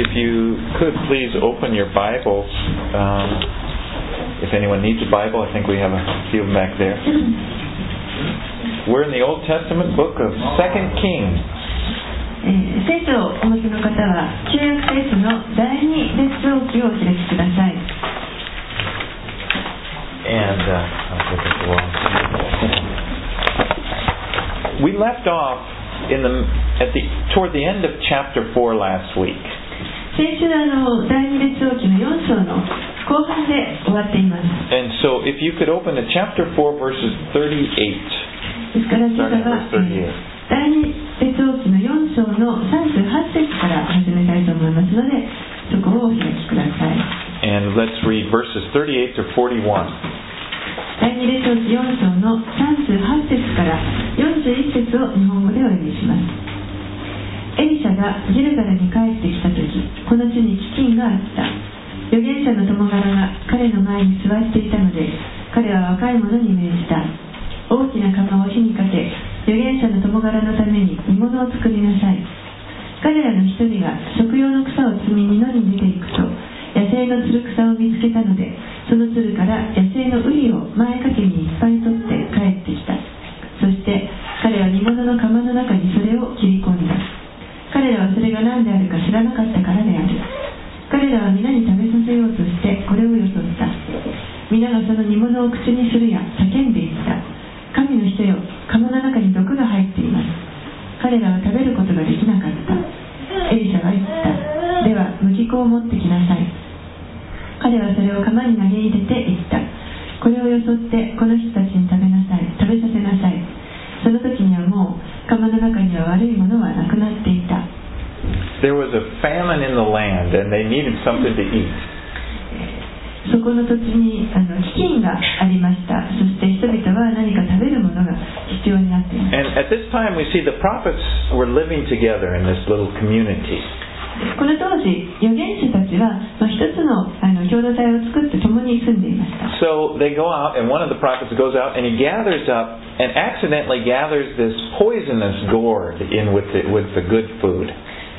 if you could please open your Bibles. Um, if anyone needs a Bible, I think we have a few of them back there. We're in the Old Testament book of Second Kings. えー聖書をお持ちの方は旧約聖書の第二列王記をお開きください And uh, I'll look at the wall. We left off in the at the toward the end of chapter four last week. 先週あの第二列王記の4章の後半で終わっています And so if you could open to chapter 4 verses 38. ですから今朝 Starting は verse 38. えー第二列王記の4章の38節から始めたいと思いますのでそこをお開きください And let's read verses 38 to 41. 第二列王記4章の38節から41節を日本語でお読みしますエリシャがギルガラに帰ってきた時この地に飢饉があった。預言者の友柄が彼の前に座っていたので彼は若い者に命じた。大きな釜を火にかけ預言者の友柄のために煮物を作りなさい。彼らの一人が食用の草を摘みに野に出ていくと野生のつる草を見つけたのでそのつるから野生のウリを前掛けにいっぱい取って帰ってきた。そして彼は煮物の釜の中にそれを切り込んだ。彼らはそれが何であるか知らなかったからである。彼らは皆に食べさせようとしてこれをよそった。皆がその煮物を口にするや叫んでいった。神の人よ釜の中に毒が入っています。彼らは食べることができなかった。エリシャは言った。では麦粉を持ってきなさい。彼はそれを釜に投げ入れて言った。これをよそってこの人たちに食べなさい。食べさせなさい。その時にはもう釜の中には悪いものはなくなっていた。There was a famine in the land and they needed something to eat. そこの土地にあの飢饉がありましたそして人々は何か食べるものが必要になっています And at this time we see the prophets were living together in this little community. この当時預言者たちは、まあ、一つのあの共同体を作って共に住んでいました So they go out and one of the prophets goes out and he gathers up and accidentally gathers this poisonous gourd in with the, with the good food.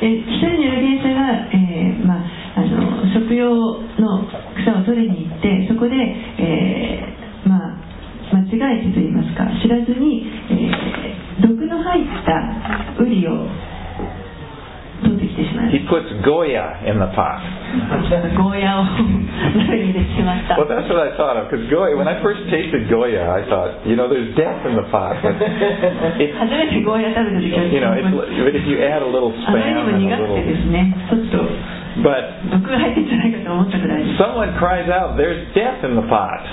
で北にいる芸者が、えーまあ、あの食用の草を取りに行ってそこで、えーまあ、間違えてと言いますか知らずに、えー毒の入ったウリを He し puts Goya in the pot. たゴーヤを鍋に入れてしまった Well, that's what I thought of because Goya. When I first tasted Goya, I thought, you know, there's death in the pot. But 初 it, めてゴーヤ食べた時は you know, it's, but if you add a little あまりに spam も and 苦 a くてで little, すねちょっと but 毒が入ってんじゃないかと思ったぐらいです someone cries out, "There's death in the pot."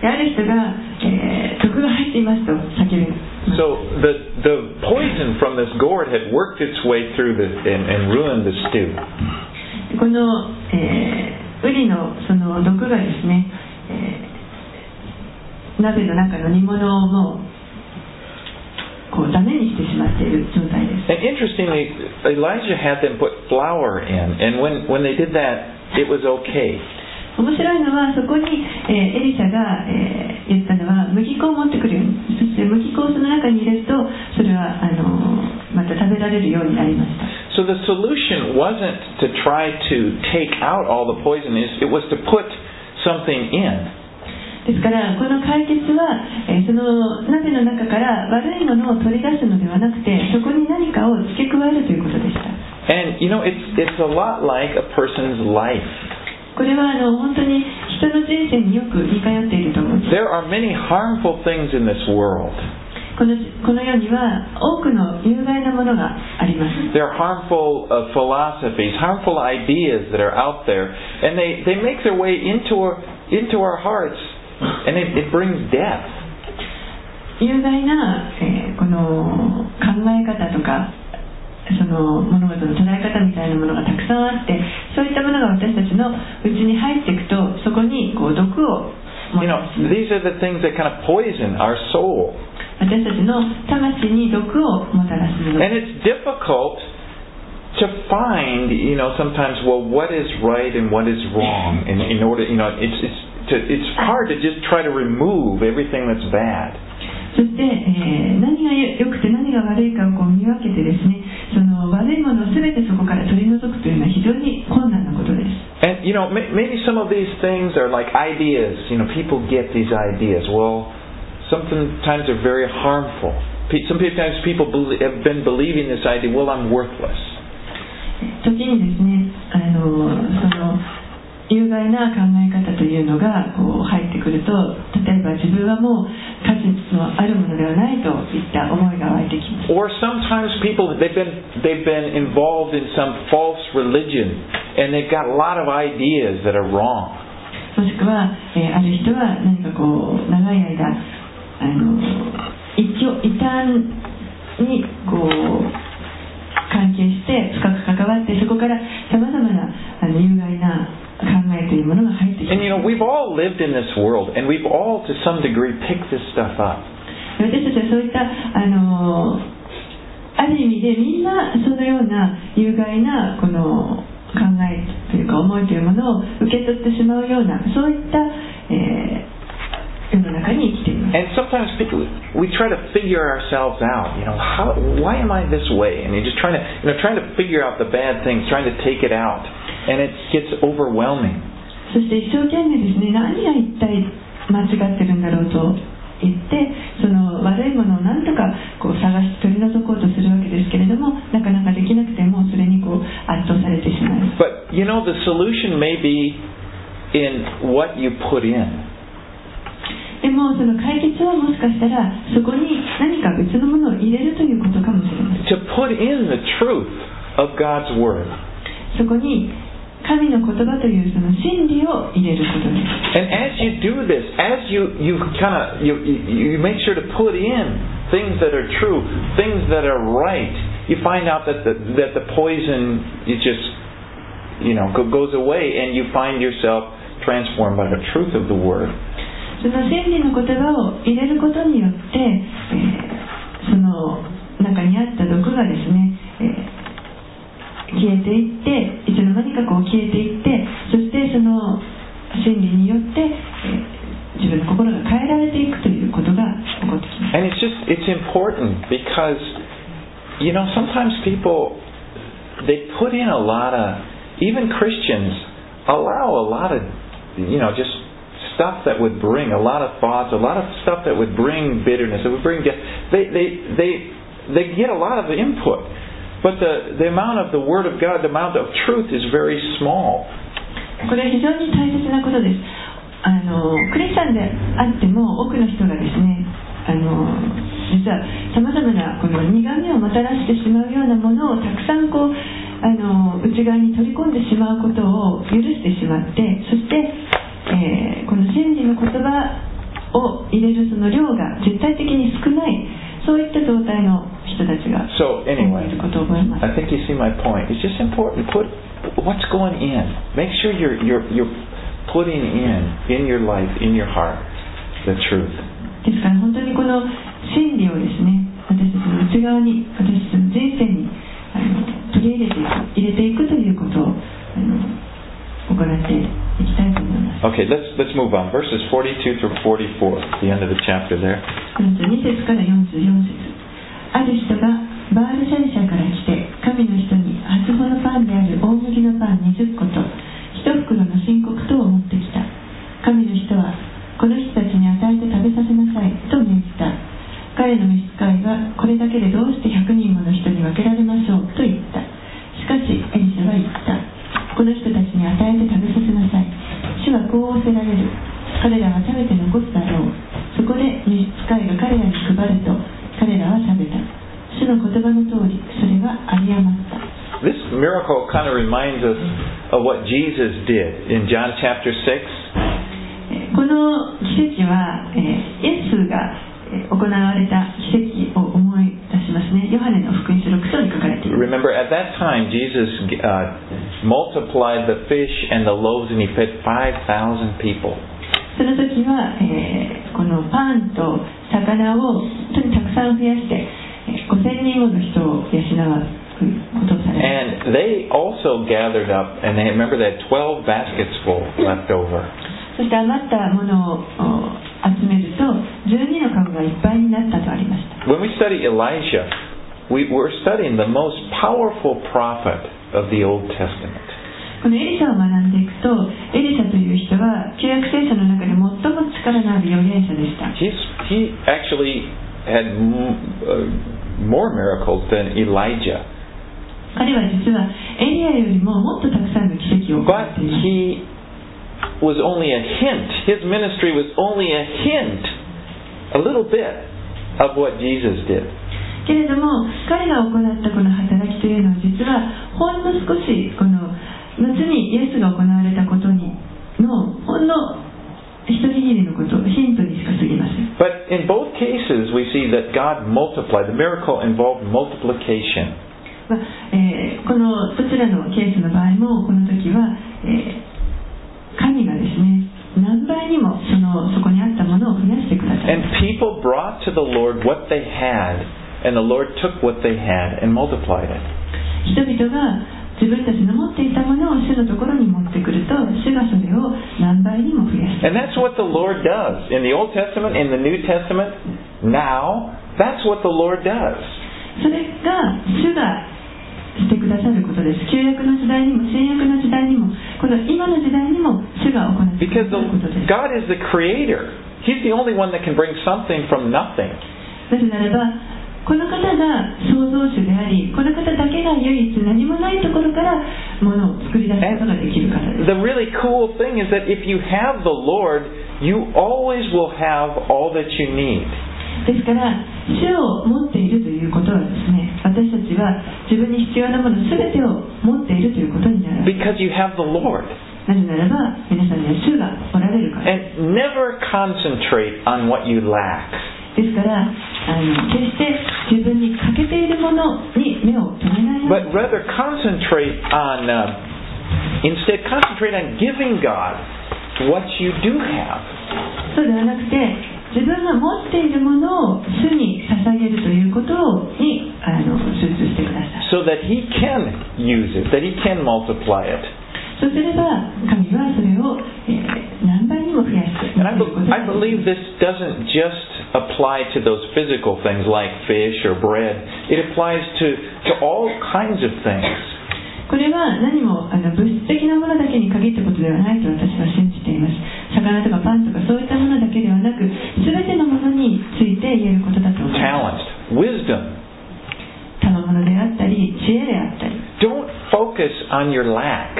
である人が、えー毒が入っていますと叫びます So the the poison from this gourd had worked its way through the and, and ruined the stew. この、えーウリのその毒がですね、えー鍋の中の煮物をもうこうダメにしてしまっている状態です And interestingly, Elijah had them put flour in, and when when they did that, it was okay. 面白いのはそこに、えーエリシャが、えー言ったのは麦粉を持ってくるようにそして麦粉をその中に入れるとそれはあのまた食べられるようになりました So the solution wasn't to try to take out all the poison; it was to put something in. ですからこの解決は、えーその鍋の中から悪いものを取り出すのではなくてそこに何かを付け加えるということでした And you know, it's it's a lot like a person's life. これはあの本当に人の人生によく似通っていると思うんです There are many harmful things in this world. このこの世には多くの有害なものがあります There are harmful uh, philosophies, harmful ideas that are out there, and they, they make their way into our, into our hearts, and it, it brings death. 有害な、えーこの考え方とか その物事の捉え方みたいなものがたくさんあってそういったものが私たちのうちに入っていくとそこにこう毒をも You た know, らす these are the things that kind of poison our soul. 私たちの魂に毒をもたらすもの And it's difficult to find, you know, sometimes, well, what is right and what is wrong. In, in order, you know, it's, it's, to, it's hard to just try to remove everything that's bad. そして、えー何が良くて何が悪いかをこう見分けてですねその悪いものを全てそこから取り除くというのは非常に困難なことです And you know, may- maybe some of these things are like ideas. You know, people get these ideas. Well, sometimes they're very harmful. Sometimes people have been believing this idea. Well, I'm worthless. 時にですねあのその有害な考え方というのがこう入ってくると例えば自分はもう価値のあるものではないといった思いが湧いてきます Or sometimes people they've been they've been involved in some false religion and they've got a lot of ideas that are wrong. もしくは、えーある人は何かこう長い間あの一応異端にこう関係して深く関わってそこからさまざま And す you know, we've all lived in this world and we've all to some degree picked this stuff up. 私たちはそういったあのある意味でみんなそのような有害なこの考えというか思いというものを受け取ってしまうようなそういった、えー世の中に生きています And sometimes people, we try to figure ourselves out. You know, how, why am I this way? And you're just trying to, you know, trying to figure out the bad things, trying to take it out, and it gets overwhelming. そして一生懸命ですね何が一体間違ってるんだろうと言ってその悪いものを何とかこう探し取り除こうとするわけですけれどもなかなかできなくてもそれにこう圧倒されてしまいます But you know, the solution may be in what you put in. でもその解決はもしかしたらそこに何か別のものを入れるということかもしれません To put in the truth of God's Word. そこに神の言葉というその真理を入れることです And as you do this, as you, you kind of, you, you, you make sure to put in things that are true, things that are right, you find out that the, that the poison is just, you know, go, goes away and you find yourself transformed by the truth of the Word. その真理の言葉を入れることによって、えーその中にあった毒がですね、えー 消えていっていつの間にかこう消えていってそしてその真理によって、えー自分の心が変えられていくということが起こってきます And it's just, it's important because, you know, sometimes people, they put in a lot of, even Christians allow a lot of, you know, just stuff that would bring a lot of thoughts, a lot of stuff that would bring bitterness, that would bring death. They, they, they, they get a lot of input. But the, the amount of the Word of God, the amount of truth is very small. これは非常に大切なことですあのクリスチャンであっても多くの人がですねあの実はさまざまなこの苦みをもたらしてしまうようなものをたくさんこうあの内側に取り込んでしまうことを許してしまってそして、えーこの真理の言葉を入れるその量が絶対的に少ないそういった状態の人たちが So anyway, I think you see my point. It's just important. Put what's going in. Make sure you're you're you're putting in in your life, in your heart, the truth. ですから本当にこの真理をですね私たちの内側に私たちの人生にあの取り入れていく入れていくということをあの行っていきたいと思います Okay, let's let's move on. Verses 42 through 44, the end of the chapter there. 42節から44節。ある人がバールシャリシャから来て神の人に初穂のパンである大麦のパン20個と一袋の申告とを持ってきた。神の人はこの人たちに与えて食べさせなさいと命じた。彼の召使いはこれだけでどうして100人もの人に分けられましょうと言った。しかしエリシャは言った。この人たちに与えて食べさせなさい。主はこう仰せられる。彼らは食べて残すだろうそこで召使いが彼らに配ると彼らは食べた。主の言葉の通りそれは有り余った。This miracle kind of reminds us of what Jesus did in John chapter 6. えーこの奇跡は、えーイエスがえー行われた奇跡を思いますねヨハネの福音書6章に書かれています Remember, at that time, Jesus uh, multiplied the fish and the loaves, and he fed 5,000 people. その時は、えーこのパンと魚を本当にたくさん増やして、えー5000人もの人を養うことをされました And they also gathered up, and they remember they had 12 baskets full left over. そして余ったものをお集めると12のカゴがいっぱいになったとありました When we study Elijah, we, we're studying the most powerful prophet of the Old Testament. このエリシャを学んでいくとエリシャという人は旧約聖書の中で最も力のある預言者でした He's, he actually had uh, more miracles than Elijah. 彼は実はエリアよりももっとたくさんの奇跡を行 But っています he was only a hint. His ministry was only a hint, a little bit, of what Jesus did. けれども彼が行ったこの働きというのは実はほんの少しこの後にイエスが行われたことにのほんの一握りのことヒントにしか過ぎません But in both cases, we see that God multiplied. The miracle involved multiplication. まあえーこのどちらのケースの場合もこの時は、えー神がですね何倍にもそのそこにあったものを増やしてください And people brought to the Lord what they had, and the Lord took what they had and multiplied it. 人々が自分たちの持っていたものを主のところに持ってくると主がそれを何倍にも増やして And that's what the Lord does. In the Old Testament, in the New Testament, now, that's what the Lord does. それが主が してくださることです旧約の時代にも新約の時代にもこの今の時代にも主が行ってくださ the, ることです God is the creator. He's the only one that can bring something from nothing. なぜならばこの方が創造主でありこの方だけが唯一何もないところからものを作り出すことができる方です The really cool thing is that if you have the Lord, you always will have all that you need. ですから主を持っているということはですね私たちは自分に必要なもの全てを持っているということになる Because you have the Lord. なぜならば皆さんには主がおられるから And never concentrate on what you lack. ですからあの決して自分に欠けているものに目を留めないよう But に rather concentrate on, uh, instead, concentrate on giving God what you do have. そうではなくて自分が持っているものを主に捧げるということにあの集中してください so that He can use it, that He can multiply it. そうすれば神はそれを、えー何倍にも増やして And I, 持っていること be- が I believe this doesn't just apply to those physical things like fish or bread, it applies to, to all kinds of things. これは何もあの物質的なものだけに限ったことではないと私は信じています魚とかパンとかそういったものだけではなく全てのものについて言えることだと思いま Talent, wisdom. す賜物であったり知恵であったり Don't focus on your lack.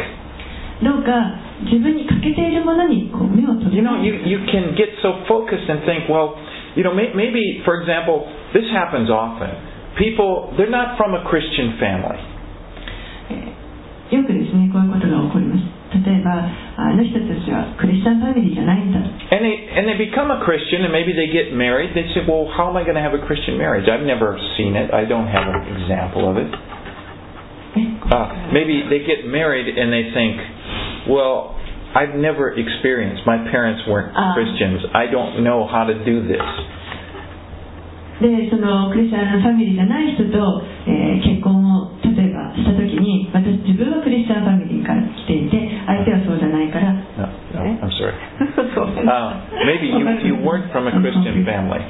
どうか自分に欠けているものにこう目を留 You め know, you, you can get so focused and think, well, you know, may, maybe, for example, this happens often. People, they're not from a Christian family. よくですねこういうことが起こります例えばあの人たちはクリスチャンファミリーじゃないんだ And they, and they become a Christian and maybe they get married. They say, well, how am I going to have a Christian marriage? I've never seen it. I don't have an example of it. え Uh, maybe they get married and they think, well, I've never experienced. My parents weren't Ah. Christians. I don't know how to do this. でそのクリスチャンファミリーじゃない人と、えー結婚を Uh, maybe you, you weren't from a Christian family.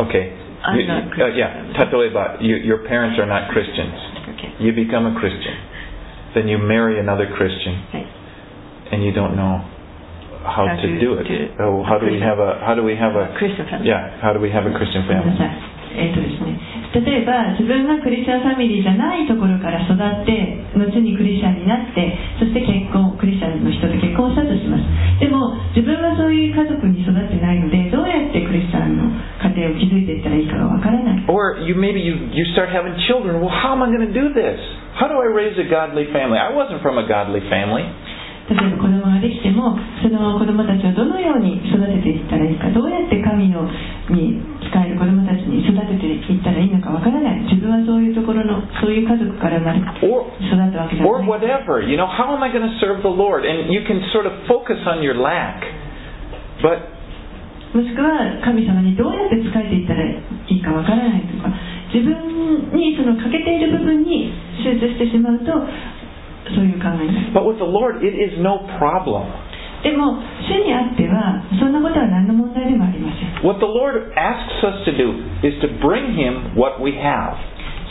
Okay. I'm you, not Christian. Uh, yeah, Tatuleba, you, your parents are not Christians. Okay. You become a Christian. Then you marry another Christian. And you don't know how, how to do, do it. Do, oh, how do we have a how do we have a Christian family? Yeah, how do we have a Christian family? 例えば自分がクリスチャンファミリーじゃないところから育って後にクリスチャンになってそして結婚クリスチャンの人と結婚したとしますでも自分はそういう家族に育ってないのでどうやってクリスチャンの家庭を築いていったらいいかがわからない Or you maybe you you start having children. Well, how am I going to do this? How do I raise a godly family? I wasn't from a godly family. 例えば子供ができてもその子供たちをどのように育てていったらいいかどうやって神のに使える子供たちに育てていったらいいのかわからない自分はそういうところのそういう家族から生まれ Or 育ったわけじゃ or ない whatever. You know, how am I going to serve the Lord? And you can sort of focus on your lack. But もしくは神様にどうやって仕えていったらいいかわからないとか自分にその欠けている部分に集中してしまうとそういう考えになる but with the Lord, it is no problem. でも主にあってはそんなことは何の問題でもありません What the Lord asks us to do is to bring Him what we have.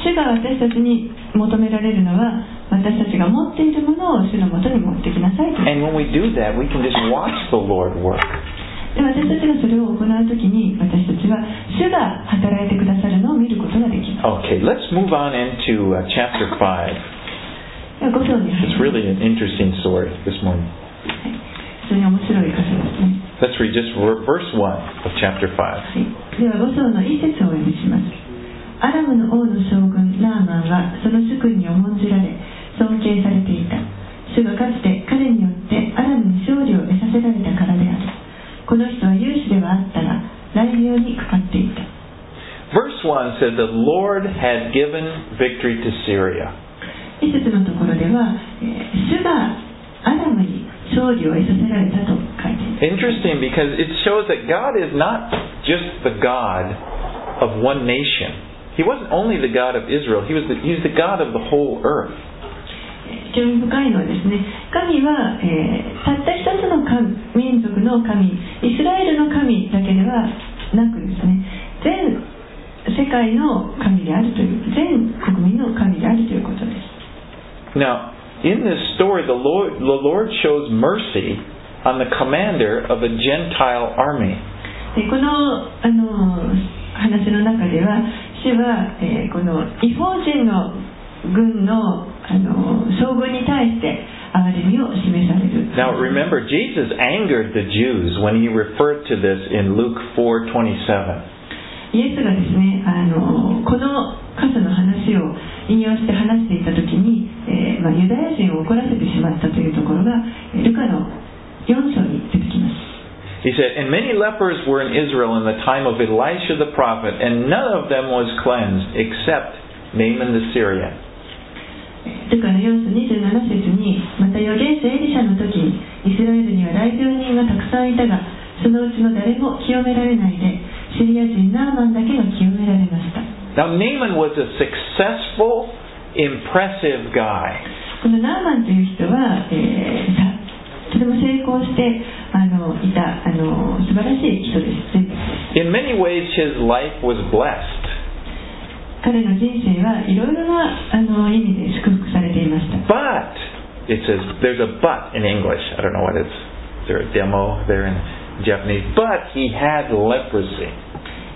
主が私たちに求められるのは私たちが持っているものを主のもとに持ってきなさいと And when we do that, we can just watch the Lord work. で私たちがそれを行う時に私たちは主が働いてくださるのを見ることができま Okay, let's move on into uh, chapter 5. すでは5章に入 It's り really an interesting story this morning. 非常に面白い箇所ですね。Let's read just ver- verse 1 of chapter 5. はい。では5章の一節をお読みします。アラムの王の将軍ナーマンはその主君に重んじられ尊敬されていた。主がかつて彼によってアラムに勝利を得させられたからである。この人は勇士ではあったが雷病にかかっていた。Verse 1 said, The Lord had given victory to Syria. 一節のところでは、えー主がアラムに勝利を得させられたと書いています Interesting because it shows that God is not just the God of one nation. He wasn't only the God of Israel, he was the, he's the God of the whole earth. 興味深いのはですね神は、えーたった一つの神民族の神イスラエルの神だけではなくですね全世界の神であるという全国民の神であるということです Now, in this story, the Lord, the Lord shows mercy on the commander of a Gentile army. でこのあの話の中では主は、えーこの違法人の軍のあの将軍に対して憐れみを示される Now, remember, Jesus angered the Jews when he referred to this in Luke 4:27. イエスがですねあのこの箇所の話を引用して話していた時に、えーまあ、ユダヤ人を怒らせてしまったというところがえールカの4章に出てきます He said, And many lepers were in Israel in the time of Elisha the prophet, and none of them was cleansed except Naaman the Syrian. ルカの4章27節にまた預言者エリシャの時にイスラエルには雷病人がたくさんいたがそのうちの誰も清められないでシリア人ナーマンだけが清められました Now, Naaman was a successful, impressive guy. このナーマンという人は、えーさとても成功してあのいたあの素晴らしい人ですね In many ways, his life was blessed. 彼の人生はいろいろなあの意味で祝福されていました But, it says, there's a but in English. I don't know what it's. Is there a demo there in Japanese? But he had leprosy.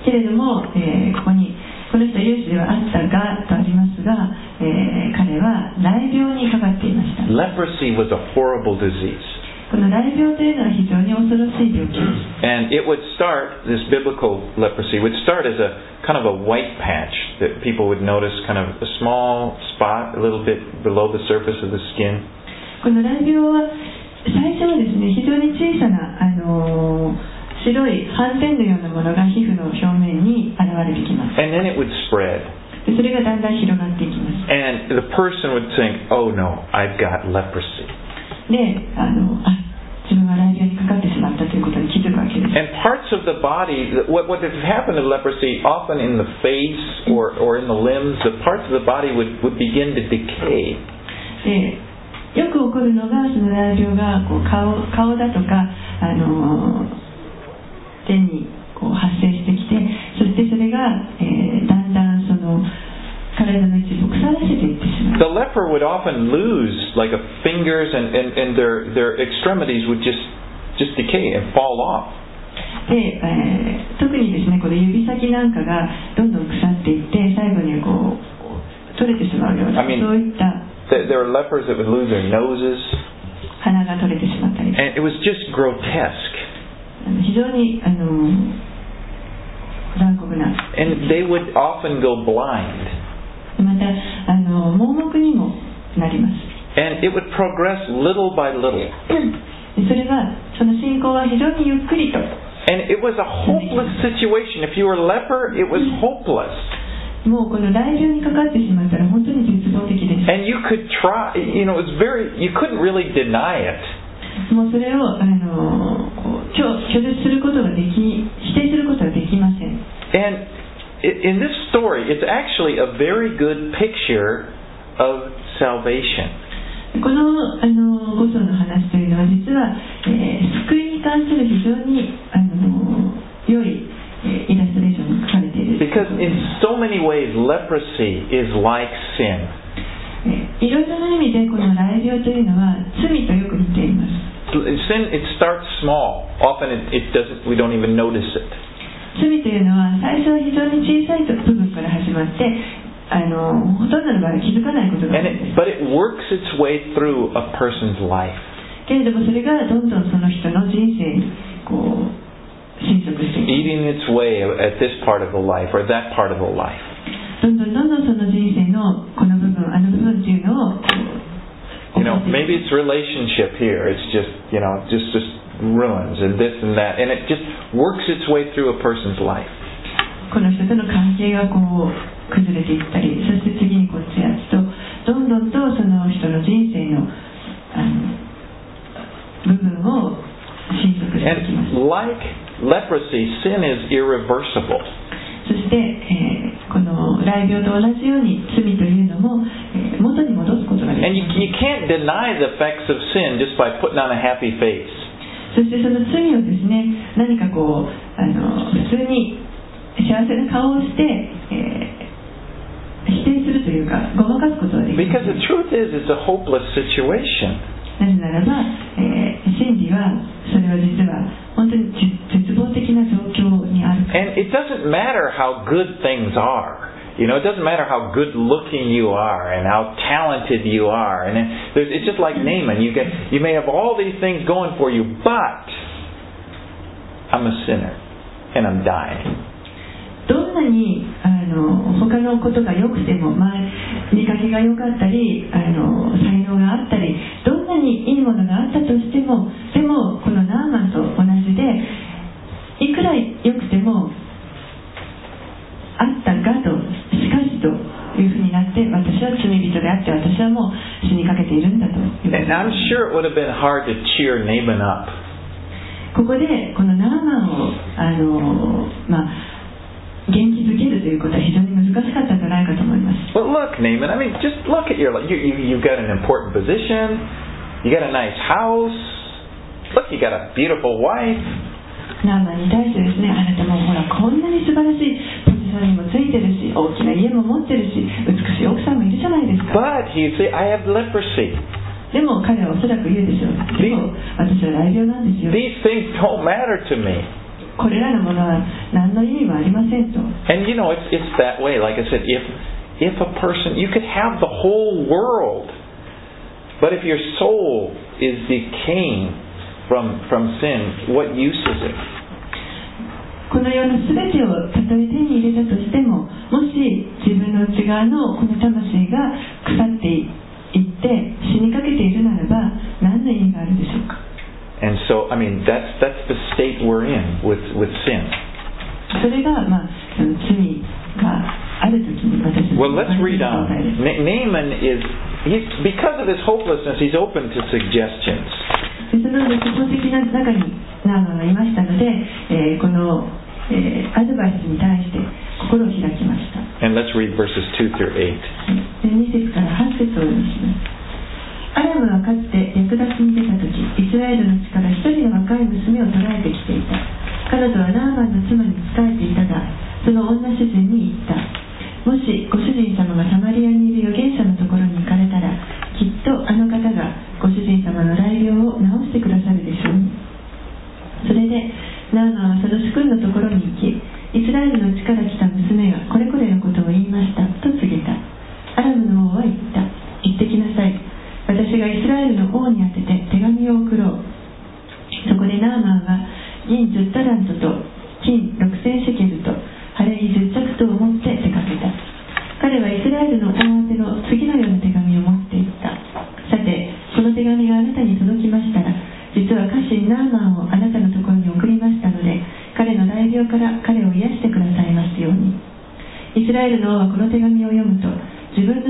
けれども、えーここにこの人は勇士ではあったがとありますが、えー彼は雷病にかかっていました Leprosy was a horrible disease. この雷病というのは非常に恐ろしい病気です And it would start, this biblical leprosy would start as a kind of a white patch that people would notice, kind of a small spot a little bit below the surface of the skin. この雷病は最初はですね非常に小さな、あのー白い斑点のようなものが皮膚の表面に現れてきます And then it would spread. でそれがだんだん広がっていきます And the person would think, oh no, I've got leprosy. であのあ自分は雷病にかかってしまったということに気づくわけです And parts of the body, what, what has happened to leprosy, often in the face or, or in the limbs, the parts of the body would, would begin to decay. でよく起こるのがその雷病がこう顔顔だとかあの手にこう発生してきてそしてそれが、えーだんだんその体の一部を腐らせていってしまう The leper would often lose like a fingers and, and, and their, their extremities would just, just decay and fall off. で、えー特にですねこの指先なんかがどんどん腐っていって最後にはこう取れてしまうような I mean- そういった there are lepers that would lose their noses, 鼻が取れてしまったり and it was just grotesque. あの非常にあの残酷な And they would often go blind. またあの盲目にもなります And it would progress little by little. でそれはその信仰は非常にゆっくりと And it was a hopeless situation. If you were a leper, it was hopeless. もうこの雷病にかかってしまったら本当に絶望的です And you could try, you know, it was very, you couldn't really deny it. もうそれをあのこ う拒拒絶することができ否定することはできません And in this story, it's actually a very good picture of salvation. このあの五章の話というのは実は、えー救いに関する非常にあの良い、えーイラストレーションが書かれている Because in so many ways, leprosy is like sin. えいろいろな意味でこの雷病というのは罪とよく似ています Sin, it starts small. Often it, it doesn't, we don't even notice it. 罪というのは最初は非常に小さい部分から始まってあのほとんどの場合は気づかないことが多 And it, but it works its way through a person's life. すけれどもそれがどんどんその人の人生にこう侵食していく Eating its way at this part of the life or that part of the life. どんどんどんどんその人生のこの部分あの部分っていうのを You know, 起こしていく maybe it's relationship here. It's just, you know, just just ruins and this and that, and it just works its way through a person's life. この人との関係がこう崩れていったりそして次にこっちやつとどんどんとその人の人生のあの部分を侵食していきます And like leprosy, sin is irreversible. そして、えーこの雷病と同じように罪というのも、えー 元に戻すことができ And you, you can't deny the effects of sin just by putting on a happy face. そしてその罪をですね何かこうあの普通に幸せな顔をして、えー否定するというかごまかすことはできま Because せ the ん truth is, it's a hopeless situation. なぜならば、えー真理はそれは実は本当に絶絶望的な状況にある And it doesn't matter how good things are. You know, it doesn't matter how good looking you are and how talented you are. And it's just like Naaman. You get, you may have all these things going for you, but I'm a sinner and I'm dying. どんなにあの他のことが良くても、まあ、見かけが良かったりあの才能があったりどんなにいいものがあったとしてもでもこのナーマンと同じでいくら良くてもあったがとしかしというふうになって私は罪人であって私はもう死にかけているんだと And I'm sure it would have been hard to cheer Naaman up. ここでこのナーマンをあの、まあ、元気づけるということは非常に難しかったんじゃないかと思います But look, Naaman, I mean, just look at your life. You, you, you've got an important position. You got a nice house. Look, you got a beautiful wife. ナーマンに対してですねあなたもほらこんなに素晴らしいポジションにもついてるし大きな家も持ってるし美しい奥さんもいるじゃないですか But he'd say, I have leprosy. でも彼はおそらく言うでしょうでも私は雷病なんですよ These things don't matter to me. これらのものは何の意味もありませんと And you know, it's, it's that way. Like I said, if, if a person, you could have the whole world, but if your soul is decaying from, from sin, what use is it? この世の全てをたとえ手に入れたとしてももし自分の内側のこの魂が腐っていって死にかけているならば何の意味があるでしょうか And so, I mean, that's, that's the state we're in with, with sin. それが、まあ、その罪がある時に私たち Well, let's の read 状 on. 態です Na- Naaman is, he's, because of his hopelessness, he's open to suggestions. でその絶望的な中にナーマンがいましたので、えーこの、えーアドバイスに対して心を開きました。And let's read verses 2 through 8. で2節から8節を読みます。アラムはかつて略奪に出た時イスラエルの地から一人の若い娘を捕らえてきていた。彼女はナーマンの妻に仕えていた。がその女主人に言った。もしご主人様がサマリアにいる預言者のところに行かれたらきっとあの方がご主人様の雷病を治してくださるでしょう。それでナーマンはその主君のところに行きイスラエルの地から来た娘がこれこれのことを言いました。と告げた。アラムの王は言った。行ってきなさい。私がイスラエルの王に宛てて手紙を送ろう。そこでナーマンは銀10タラントと金6000シェケルと晴れ着10着とを持って出かけた。彼はイスラエルの王手紙があなたに届きましたら実は家臣ナーマンをあなたのところに送りましたので彼の大病から彼を癒してくださいますように。イスラエルの王はこの手紙を読むと自分の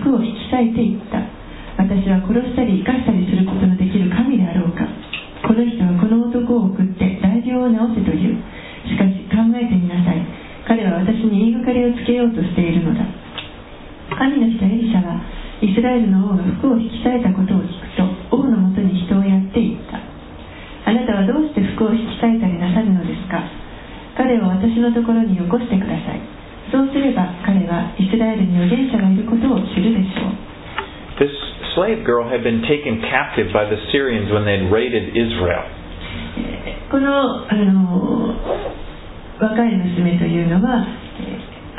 服を引き裂いていった。私は殺したり生かしたりすることのできる神であろうか。この人はこの男を送って大病を治せという。しかし考えてみなさい。彼は私に言いがかりをつけようとしているのだ。神の人エリシャはイスラエルの王が服を引き裂いたことを聞王のもとに人をやっていった。あなたはどうして服を引き裂いたりなさるのですか？彼を私のところによこしてください。そうすれば彼イスラエルに預言者がいることを知るでしょう。This slave girl had been taken captive by the Syrians when they had raided Israel. このあの若い娘というのはえー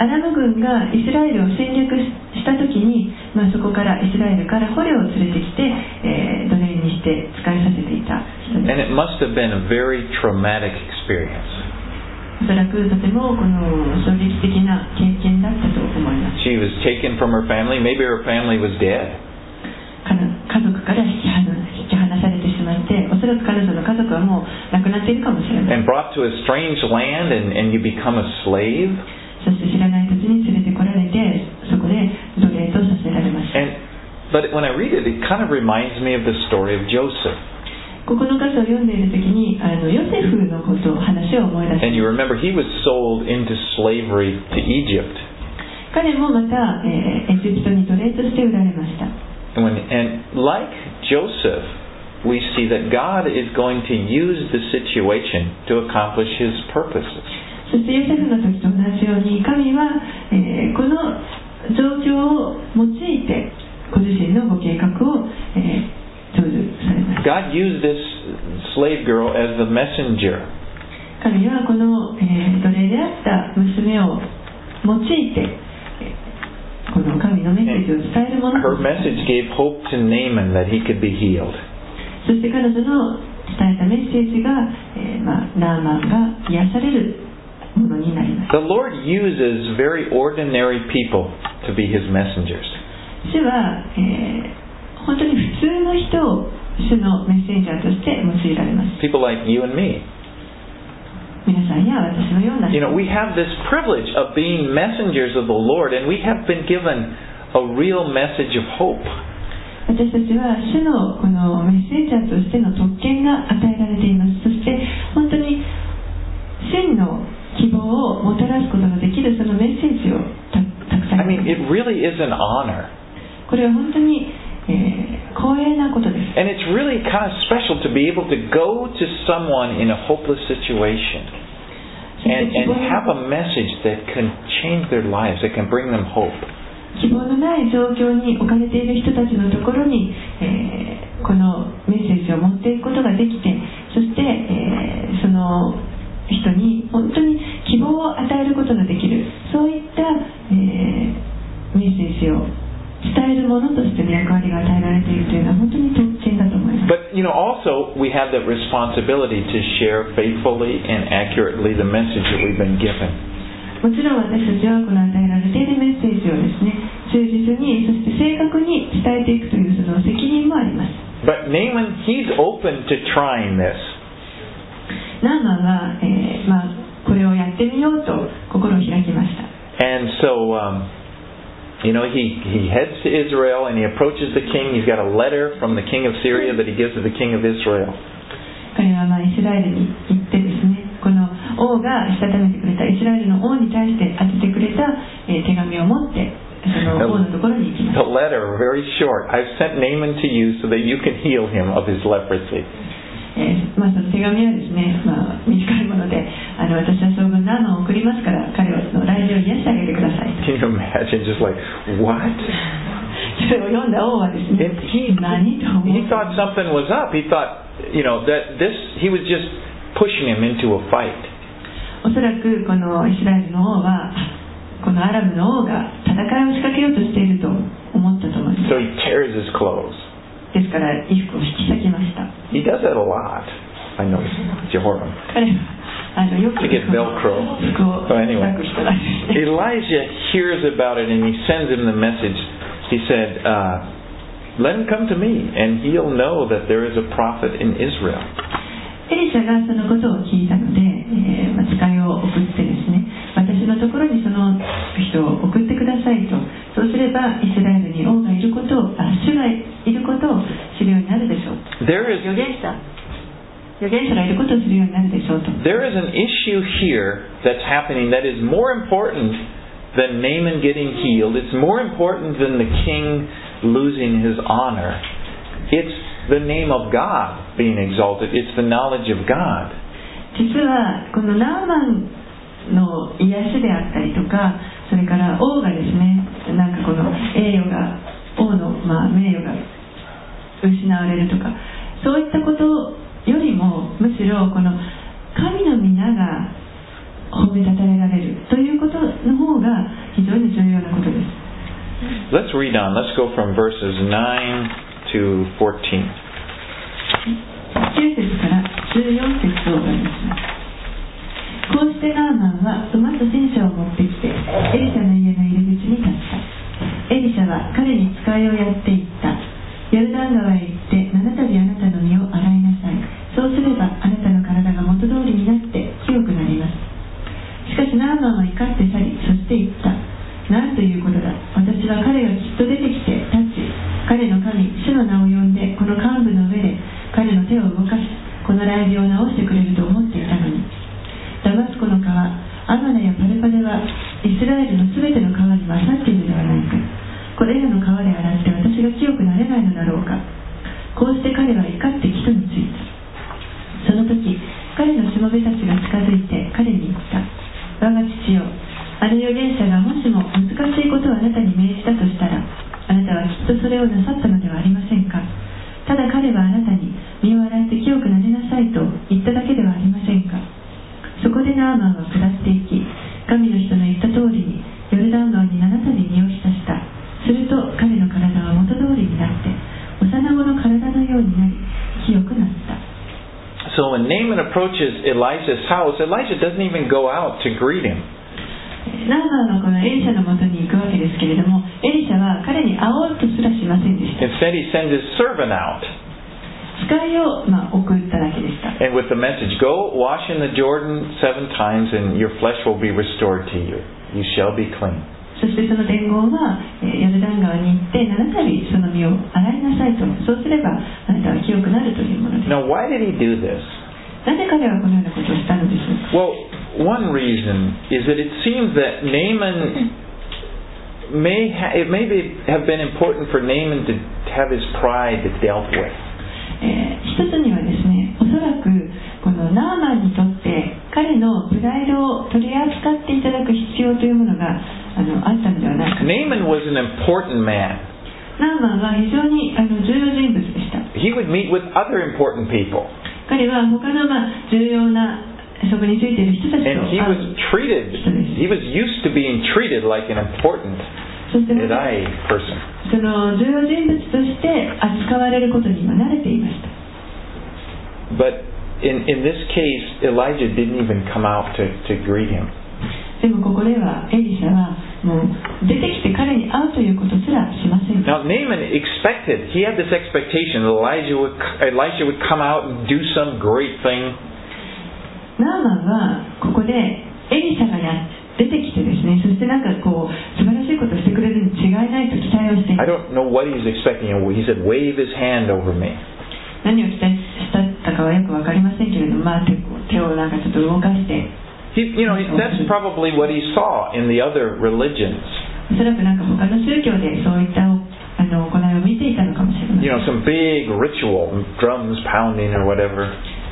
アラム軍がイスラエルを侵略した時に、まあ、そこからイスラエルから捕虜を連れてきて、えー奴隷にして使いさせていた人 And です it must have been a very traumatic experience. おそらくとてもこの衝撃的な経験だったと思います She was taken from her family. Maybe her family was dead. 家族から引き離引き離されてしまっておそらく彼女の家族はもう亡くなっているかもしれない and brought to a strange land and, and you become a slave. そして知らない土地に連れてこられてそこで奴隷とさせられました And but when I read it, it kind of reminds me of the story of Joseph. ここの箇所を読んでいる時にあのヨセフのことを話を思い出し And you remember he was sold into slavery to Egypt. 彼もまた、えーエジプトに奴隷として売られました And, when, and like Joseph, we see that God is going to use the situation to accomplish his purposes. そしてヨセフの時と同じように神は、えーこの状況を用いてご自身のご計画を、えー God used this slave girl as the messenger. 神はこの、えー奴隷であった娘を用いて、えーこの神のメッセージを伝えるもの Her と message gave hope to Naaman that he could be healed. そして彼女の伝えたメッセージが、えーまあ、ナーマンが癒される The Lord uses very ordinary people to be his messengers. 主は、えー本当に普通の人を主のメッセンジャーとして用いられます People like you and me. 皆さんや私のような You 人 know, we have this privilege of being messengers of the Lord, and we have been given a real message of hope. 私たちは主のこのメッセンジャーとしての特権が与えられていますそして本当に真の希望 をもたらすことができるそのメッセージをたたくさ I ん mean, it really is an honor. これは本当に、えー光栄なことです And it's really kind of special to be able to go to someone in a hopeless situation and, 希 and 望 have a message that can change their lives, that can bring them hope. 希望のない状況に置かれている人たちのところに、えーこのメッセージを持っていくことができてそして、えーその人に本当に希望を与えることができるそういった、えーメッセージを伝えるものとしての役割が与えられているというのは本当に特権だと思います But, you know, also we have that responsibility to share faithfully and accurately the message that we've been given. もちろん私たちはこの与えられているメッセージをですね忠実にそして正確に伝えていくというその責任もあります But Naaman, he's open to trying this. ナーマンは、えーまあ、これをやってみようと心を開きました And so, um, you know, he, he heads to Israel and he approaches the king. He's got a letter from the king of Syria that he gives to the king of Israel. 彼はまあイスラエルに行ってですねこの王がしたためてくれたイスラエルの王に対して当ててくれた、えー手紙を持ってその王のところに行きま The す letter, very short. I've sent Naaman to you so that you can heal him of his leprosy. えーまあ、その手紙はですね、まあ、短いものであの私は将軍ナーマンを送りますから彼をの来場を癒してあげてくださいと Can you imagine? Just like, what? それを読んだ王はですね he, he thought something was up. He thought, you know, that this, he was just pushing him into a fight. おそらくこのイスラエルの王はこのアラブの王が戦いを仕掛けようとしていると思ったと思います So he tears his clothes. ですから衣服を引き裂きました He does that a lot. I noticed. Jehoram. 彼はあのよく To get Velcro. 服を So anyway, 裂く人なんですね Elijah hears about it and he sends him the message. He said, uh, Let him come to me, and he'll know that there is a prophet in Israel. エリシャがそのことを聞いたので、えーまあ、使いを送ってですね 私のところにその人を送ってくださいとそうすればイスラエルに王がいることをあ主がいることを知るようになるでしょう There is 預言者預言者がいることを知るようになるでしょうと there is an issue here that's happening that is more important than Naaman getting healed. It's more important than the king losing his honor. It's the name of God being exalted. It's the knowledge of God. 実はこのナーマンの癒しであったりとかそそれから王がですねなんかこの栄誉が王の、まあ、名誉が失われるとかそういったことよりもむしろこの神の皆が褒めたたえられるということの方が非常に重要なことです Let's read on. Let's go from verses 9 to 14. 9節から14節をお読みしますこうしてナーマンは馬と戦車を持ってきてエリシャの家の入り口に立った。エリシャは彼に使いをやっていた。Elijah's house, Elijah doesn't even go out to greet him. ナーマンはこのエリシャのもとに行くわけですけれどもエリシャは彼に会おうとすらしませんでした Instead, he sends his servant out 使いを、まあ、送っただけでした and with the message, Go wash in the Jordan seven times, and your flesh will be restored to you. You shall be clean. そしてその伝言は、えーヨルダン川に行って7度その身を洗いなさいとそうすればあなたは清くなるというものです Now, why did he do this? なぜ彼はこのようなことをしたのでしょうか Well, one reason is that it seems that Naaman may ha- it may be, have been important for Naaman to have his pride dealt with. えー一つにはですねおそらくこのナーマンにとって彼のプライドを取り扱っていただく必要というものがあのあったのではないか Naaman was an important man. ナーマンは非常にあの重要人物でした He would meet with other important people, 彼は他の、まあ、重要なそこについている人たちと and he 会 was う treated. He was used to being treated like an important そしてまた Edai person. その重要人物として扱われることには慣れていました But in in this case, Elijah didn't even come out to, to greet him. でもここではエリシャは出てきて彼に会うということすらしません Now Naaman expected. He had this expectation that Elijah would Elisha would come out and do some great thing. ナーマンはここでエリシャがや出てきてですねそしてなんかこう素晴らしいことをしてくれるに違いないと期待をしてい I た don't know what he was expecting. He said, "Wave his hand over me." 何を期待したかはよく分かりませんけれども、まあ、手をなんかちょっと動かして He, you know, that's probably what he saw in the other religions. おそらくなんか他の宗教でそういったあの行いを見ていたのかもしれませ You ん know, some big ritual, drums pounding or whatever.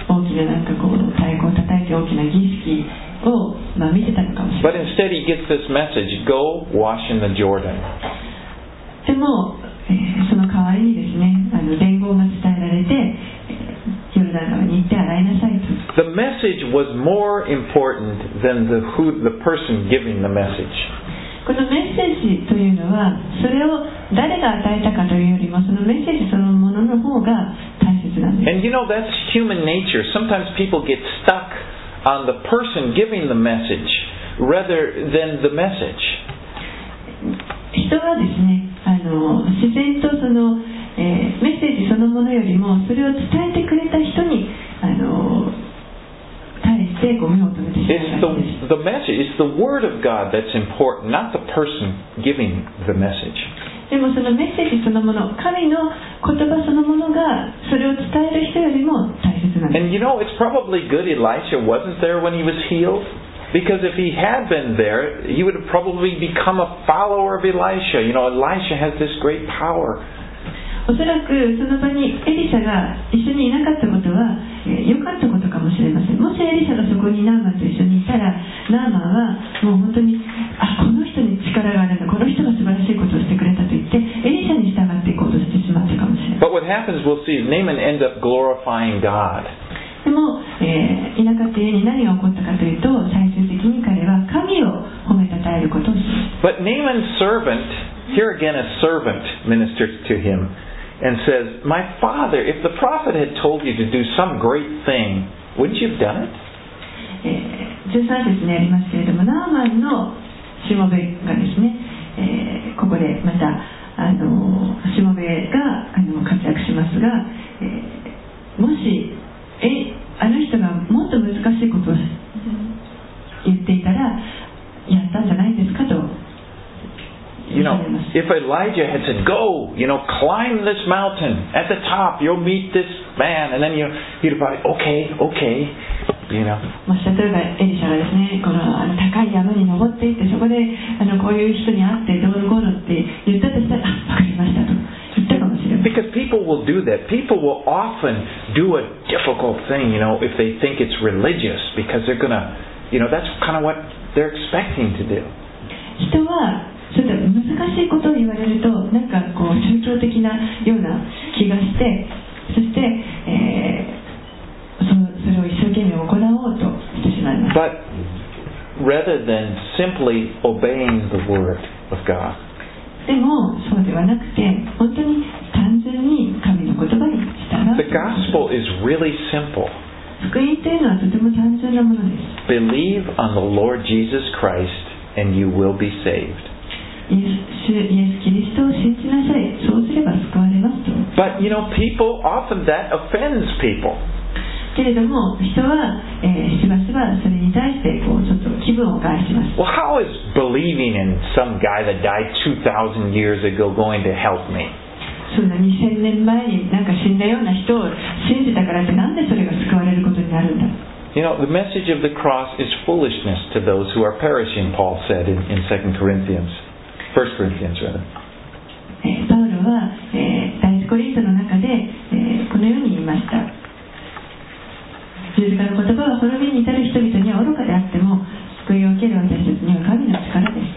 大きななんかこう太鼓を叩いて大きな儀式を、まあ、見てたのかもしれ But ない instead, he gets this message: "Go wash in the Jordan." でも、えーその代わりにですねあの伝言が伝えられて、The message was more important than the who, the person giving the message. このメッセージというのはそれを誰が与えたかというよりもそのメッセージそのものの方が大切なんです And you know, that's human nature. Sometimes people get stuck on the person giving the message rather than the message. 人はですねあの自然とその、えーメッセージそのものよりもそれを伝え It's まうわけです the, the message, it's the Word of God that's important, not the person giving the message. でもそのメッセージそのもの神の言葉そのものがそれを伝える人よりも大切なんです And you know, it's probably good Elisha wasn't there when he was healed. Because if he had been there, he would have probably become a follower of Elisha. You know, Elisha has this great power. おそらくその場にエリシャが一緒にいなかったことは良、えー、かったことかもしれません。もしエリシャがそこにナーマンと一緒にいたらナーマンはもう本当にあこの人に力があるんだ。この人が素晴らしいことをしてくれたと言ってエリシャに従っていこうとしてしまったかもしれない But what happens we'll see Naaman ends up glorifying God. でも、えー、なかった家に何が起こったかというと最終的に彼は神を褒めたたえることをし But Naaman's servant Here again, a servant ministered to him. And says, My father, if the prophet had told you to do some great thing, wouldn't you have done it? えー13節にありますけれどもナーマンのしもべがですね、えーここでまたあのしもべがあの活躍しますが、えーもしえあの人がもっと難しいことを言っていたらやったんじゃないですかと You know, 言われます if Elijah had said, Go, you know, climb this mountain. At the top, you'll meet this man. And then you, he'd have probably, Okay, okay. You know. もし例えばエリシャがですねこのあの高い山に登っていってそこであのこういう人に会ってどうのこうのって言ったとしたらあ分かりましたと言ったかもしれません Because people will do that. People will often do a difficult thing, you know, if they think it's religious, because they're going to, you know, that's kind of what they're expecting to do. 人は ちょっと難しいことを言われるとなんかこう宗教的なような気がしてそして、えーそそれを一生懸命行おうとしてしまいます But rather than simply obeying the word of God, でもそうではなくて本当に単純に神の言葉に従 the う gospel is really simple. 福音というのはとても単純なものです Believe on the Lord Jesus Christ, and you will be saved. But you know, people often that offends people. けれども人は、えーしばしばそれに対してこうちょっと気分を害します Well, how is believing in some guy that died 2,000 years ago going to help me? そんな2000年前になんか死んだような人を信じたからってなんでそれが救われることになるんだ You know, the message of the cross is foolishness to those who are perishing, Paul said in, in 2 Corinthians. First Corinthians, rather.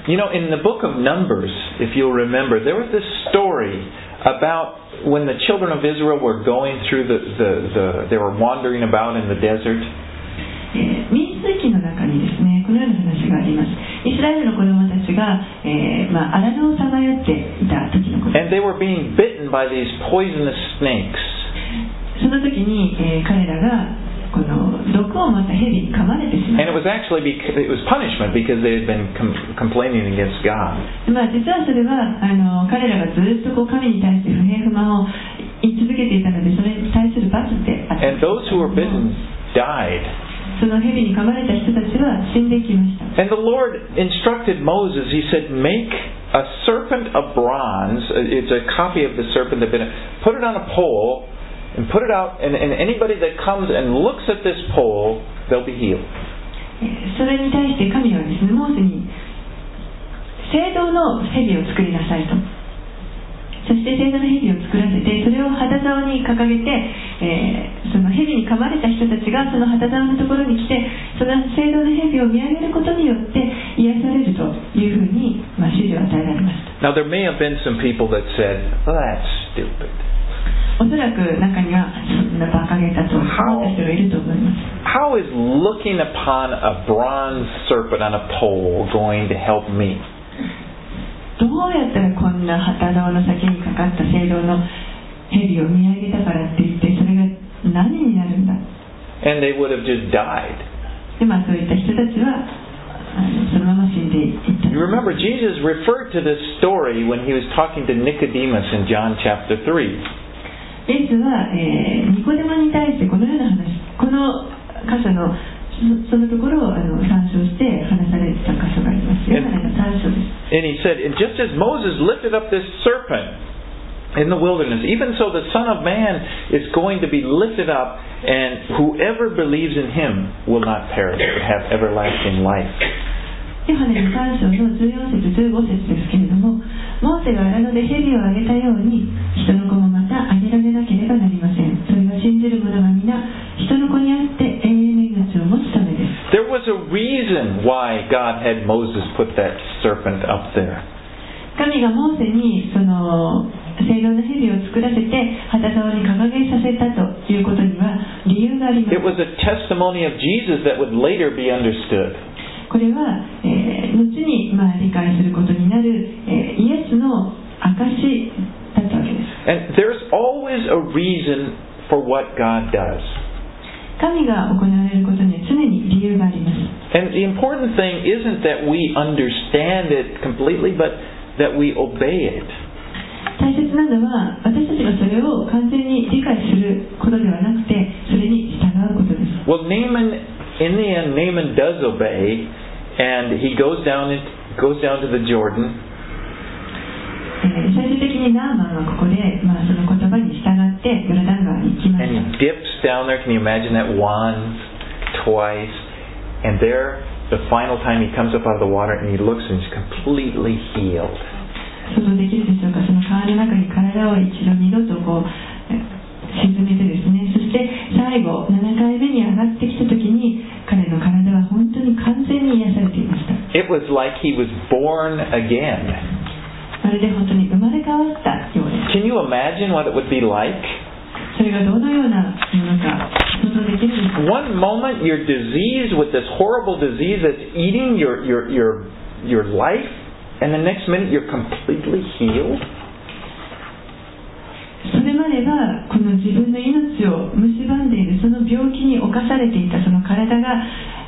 You know, in the book of Numbers, if you'll remember, there was this story about when the children of Israel were going through the, the, the they were wandering about in the desert. えー民数記の中にですねこのような話がありますイスラエルの子供たちが、えーまあ、荒野をさまよっていた時のこと And they were being bitten by these poisonous snakes. その時に、えー彼らがこの毒をまた蛇に噛まれてしま And it う was actually bec- it was punishment because they had been com- complaining against God. まあ、実はそれはあの彼らがずっとこう神に対して不平不満を言い続けていたのでそれに対する罰であった And those who were bitten died. その蛇に噛まれた人たちは死んでいきました And the Lord instructed Moses, he said, make a serpent of bronze. Uh, It's a copy of the serpent that had been, put it on a pole and put it out, and, and anybody that comes and looks at this pole, they'll be healed. えーそれに対して神はですねモーセに聖堂の蛇を作りなさいと そして聖堂の蛇を作らせてそれを肌竿に掲げて、えーその蛇に噛まれた人たちがその肌竿のところに来てその聖堂の蛇を見上げることによって癒されるというふうに、まあ、指示を与えられました Now, there may have been some people that said, well, that's stupid. おそらく中にはそんな馬鹿げたと思った人がいると思います How is looking upon a bronze serpent on a pole going to help me? どうやったらこんな旗竿の先にかかった聖堂の蛇を見上げたからって言ってそれが何になるんだ And they would have just died. でまあそういった人たちはそのまま死んでいった You remember, Jesus referred to this story when he was talking to Nicodemus in John chapter 3. イエスは、えーニコデマに対してこのような話この箇所のそそのところをあの参照して話されてた箇所がありますヨハネの3章です And he said, And just as Moses lifted up this serpent in the wilderness, even so the Son of Man is going to be lifted up, and whoever believes in him will not perish, but have everlasting life. ヨハネの3章の14節15節ですけれどもモーセが荒野で蛇をあげたように人の子もまたあげられなければなりませんそれは信じる者が皆人の子にあって永遠持つためです There was a reason why God had Moses put that serpent up there. 神がモーセにその聖堂の蛇を作らせて旗竿に掲げさせたということには理由がありま It す was a testimony of Jesus that would later be understood. これは、えー後に、まあ、理解することになる、えーイエスの証だったわけです And there's always a reason for what God does. 神が行われることには常に理由があります And the important thing isn't that we understand it completely, but that we obey it. 大切なのは私たちがそれを完全に理解することではなくてそれに従うことです Well, Naaman, in the end, Naaman does obey, and he goes down it goes down to the Jordan, えー最終的にナーマンはここで、まあ、その言葉に従ってヨルダン川に行きま and し he dips down there. Can you imagine that? Once, twice, and there, the final time he comes up out of the water, and he looks and he's completely healed. た想像できるでしょうかその川の中に体を一度二度とこうえー沈めてですねそして最後7回目に上がってきた時に彼の体は本当に完全に癒されていました It was like he was born again. まるで本当に生まれ変わったようです Can you imagine what it would be like? それがどのようなものか想像できるでしょうか One moment you're diseased with this horrible disease that's eating your, your, your, your life, and the next minute you're completely healed? それまではこの自分の命を蝕んでいるその病気に侵されていたその体が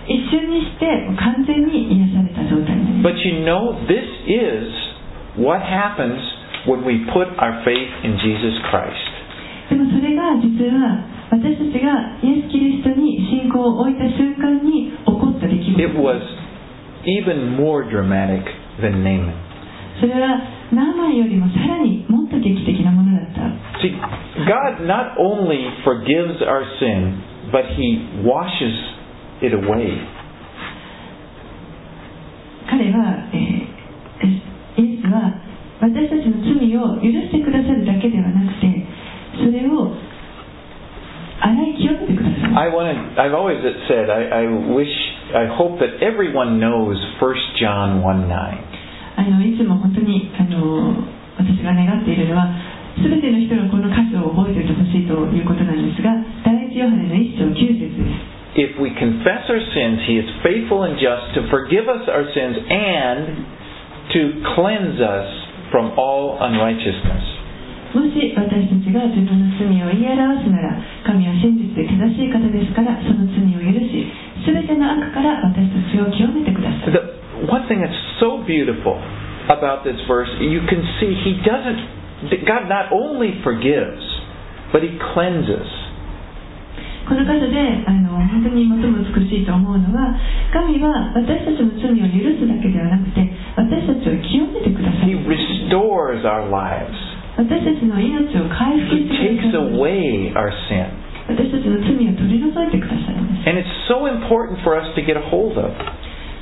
一瞬にして完全に癒された状態になります But you know, this is what happens when we put our faith in Jesus Christ. でもそれが実は私たちがイエス・キリストに信仰を置いた瞬間に起こった出来 It 事 was even more dramatic than Naaman. それはナーマンよりもさらにもっと劇的なものだった See, God not only forgives our sin, but He washes it away. want to. I've always said. I, I wish. I hope that everyone knows 1 John 1 9. あのいつも本当にあの私が願っているのは全ての人がこの歌詞を覚えておいてほしいということなんですが第一ヨハネの一章9節です If we confess our sins, He is faithful and just to forgive us our sins and to cleanse us from all unrighteousness. もし私たちが自分の罪を言い表すなら神は真実で正しい方ですからその罪を許し全ての悪から私たちを清めてください The one thing that's so beautiful about this verse, you can see He doesn't. God not only forgives, but He cleanses. この箇所であの本当に最も美しいと思うのは神は私たちの罪を許すだけではなくて私たちを清めてくださ He い restores our lives. 私たちの命を回復 He してく takes ださい away our sin. 私たちの罪を取り除いてくださいます And it's so important for us to get a hold of.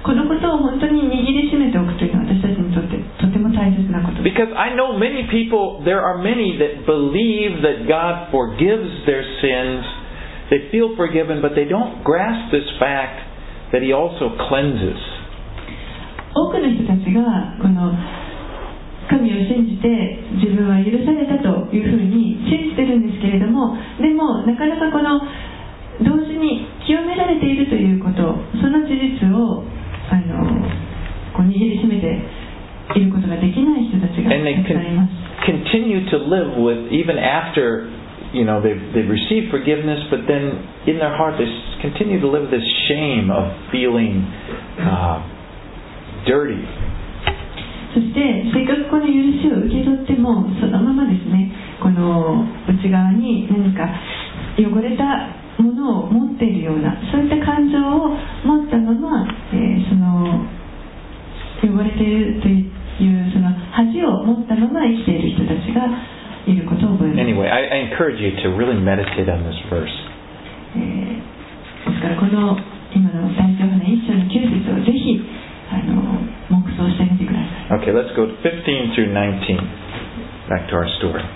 このことを本当に握りしめておくというのは私たちにとってとても大切なことです Because I know many people, there are many that believe that God forgives their sins. They feel forgiven, but they don't grasp this fact that He also cleanses. 多くの人たちがこの 神を信じて自分は許されたというふうに信じてるんですけれどもでもなかなかこの同時に清められているということその事実をあのこう握りしめていることができない人たちがたくさんいます continue to live with, even after, you know, they've, they've received forgiveness, but then in their heart they continue to live this shame of feeling uh, dirty. そしてせっかくこの許しを受け取ってもそのままですねこの内側に何か汚れたものを持っているようなそういった感情を持ったまま、えーその汚れているというその恥を持ったまま生きている人たちがいることを覚えます、Anyway, I, I encourage you to really meditate on this verse. えーですからこの今の大長花一章 Okay, let's go 15 through 19. Back to our story.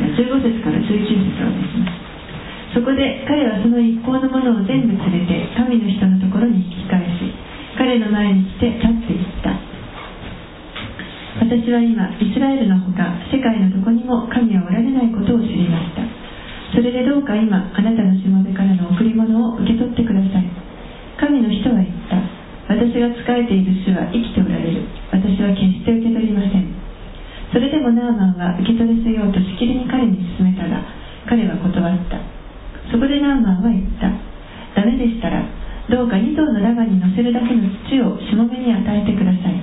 15節から19節をお願いします。そこで彼はその一行のものを全部連れて神の人のところに引き返し彼の前に来て立っていった。私は今イスラエルのほか世界のどこにも神はおられないことを知りました。それでどうか今あなたのしもべからの贈り物を受け取ってください。神の人は言った。私が仕えている主は生きておられる。私は決して受け取りません。それでもナーマンは受け取らせようとしきりに彼に勧めたが彼は断った。そこでナーマンは言った。ダメでしたらどうか2頭のラバに乗せるだけの土をしもべに与えてください。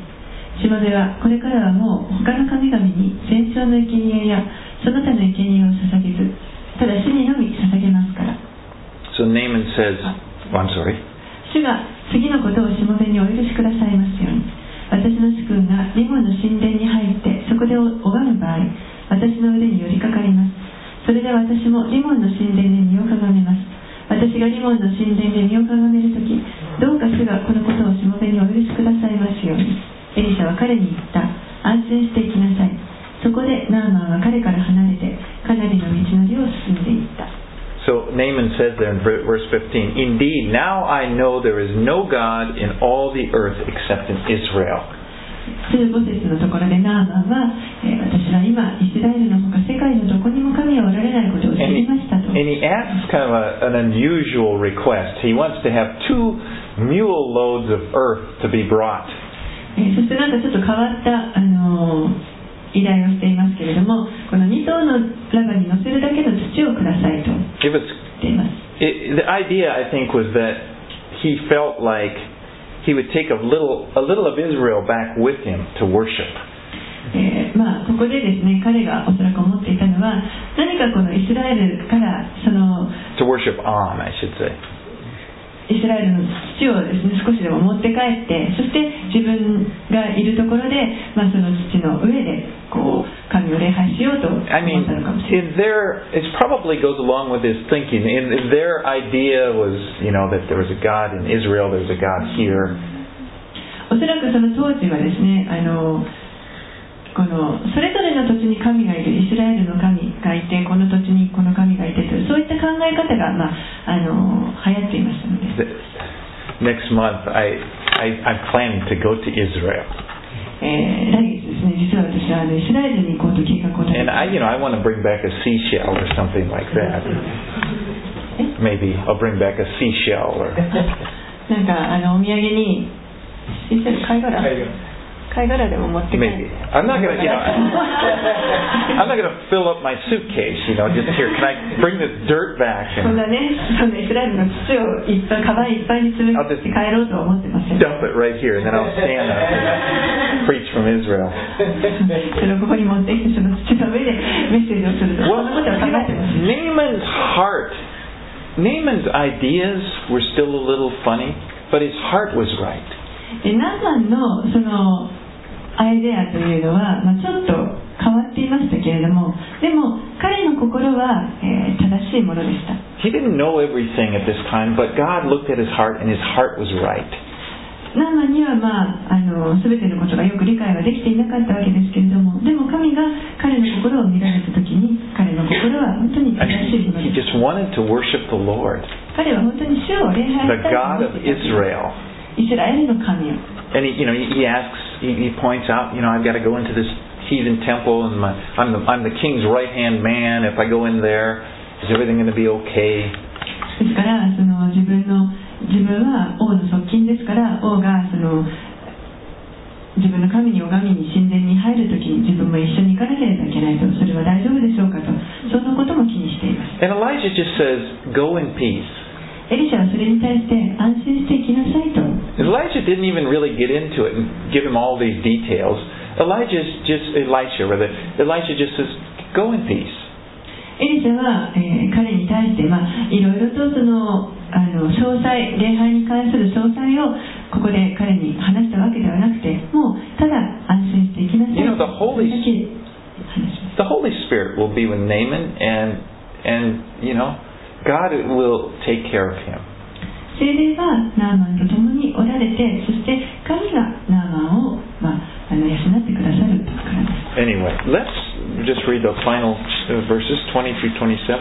しもべはこれからはもう他の神々に戦勝の生贄やその他の生贄を捧げずただ主にのみ捧げますから。So Naaman says, oh, I'm sorry? 主が次のことをしもべにお許しくださいますように。私の主君がリモの神殿に入ってそこで拝む場合私の腕に寄りかかります。それで私もリモンの神殿で身をかがめます。私がリモンの神殿で身をかがめるときどうか主がこのことをしもべにお許しくださいますようにエリシャは彼に言った安心していきなさいそこでナーマンは彼から離れてかなりの道のりを進んでいった So Naaman says there in ver- verse 15, Indeed, now I know there is no God in all the earth except in Israel. 15節のところでナーマンは、えー私は今イスラエルのほか世界のどこにも神はおられないことを知 And he, りましたと and he asks kind of a, an unusual request. He wants to have two mule loads of earth to be brought. えーそしてなんかちょっと変わった、あのー依頼をしていますけれどもこの2頭のラバに乗せるだけの土をくださいと言っています it, the idea, I think, was that he felt like he would take a little a little of Israel back with him to worship. えーまあ、ここでですね彼がおそらく思っていたのは何かこのイスラエルからその To worship on, I should say. イスラエルの土をです、ね、少しでも持って帰ってそして自分がいるところで、まあ、その土の上でこう神を礼拝しようと思ったのかもしれません。おそらくその当時はですねあのこのそれぞれの土地に神がいるイスラエルの神がいてこの土地にこの神がいてというそういった考え方が、まあ、あの流行っていましたので、Next month, I, I, I'm planning to go to Israel. えー来月ですね実は私はあのイスラエルに行こうと計画を立て And I, you know, I want to bring back a seashell or something like that. Maybe I'll bring back a seashell or なんかあのお土産に貝殻貝殻 maybe. I'm not gonna, you know, I'm not gonna fill up my suitcase. You know, just here. Can I bring this dirt back そん and なねそんなイスラエルの土をいっぱいカバンいっぱいに詰めて帰ろうとは思ってません dump it right here, and then I'll stand up and preach from Israel. それをここに持ってきてその土の上でメッセージをするとそ Well, んなことは考 you know, えてません Naaman's heart, Naaman's ideas were still a little funny, but his heart was right. でナーマンのそのアイデアというのは、まあ、ちょっと変わっていましたけれどもでも彼の心は、えー正しいものでした He didn't know everything at this time, but God looked at his heart, and his heart was right. ナーマンには、まあ、あの全てのことがよく理解はできていなかったわけですけれどもでも神が彼の心を見られた時に彼の心は本当に正しいもので the Lord, 彼は本当に主を礼拝したいと思っていた Israel. イスラエルの神を And he, you know, he, asks, he, points out, you know, I've got to go into this heathen temple, and my, I'm the I'm the king's right hand man. If I go in there, is everything going to be okay? ですからその自分の自分は王の側近ですから王がその自分の神に拝みに神殿に入るときに自分も一緒に行かなければいけないとそれは大丈夫でしょうかとそのことも気にしています And Elijah just says, "Go in peace." Elijah didn't even really get into it and give him all these details. Elijah's just Elisha, rather. Elijah just says, "Go in peace." エリシャは、えー彼に対して、まあ、いろいろとそのあの詳細礼拝に関する詳細をここで彼に話したわけではなくてもうただ安心していきなさい You know, the Holy- The Holy Spirit will be with Naaman, and and you know, God will take care of him. 精霊はナーマンと共におられてそして神がナーマンを、まあ、あの養ってくださるからです Anyway, let's just read the final uh, verses, 20 through 27.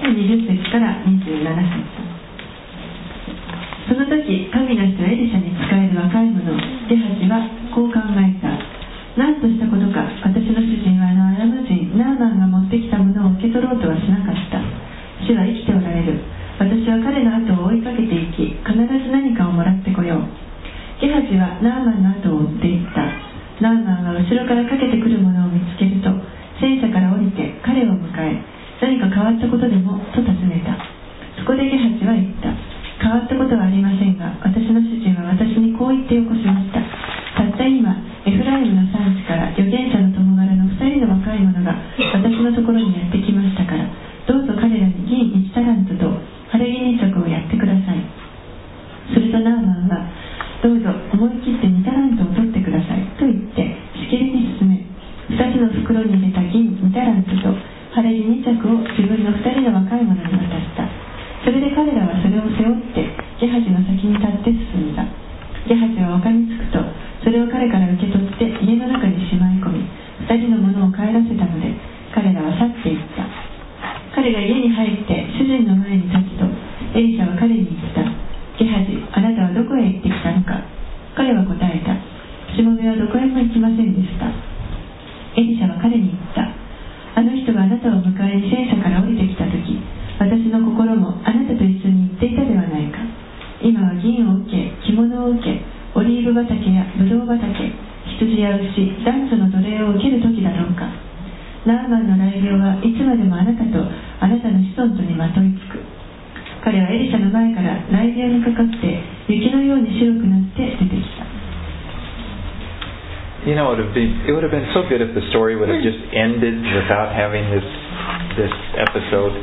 20節から27節その時神の人エリシャに仕える若い者ははラーマンの後を追っていった。ラーマンは後ろからかけてくるもブ畑やブドウ畑羊や牛男女の奴隷を受ける時だろうかナーマンの雷病はいつまでもあなたとあなたの子孫とにまといつく彼はエリシャの前から雷病にかかって雪のように白くなって出てきた You know, it would have been it would have been so good if the story would have just ended without having this this episode.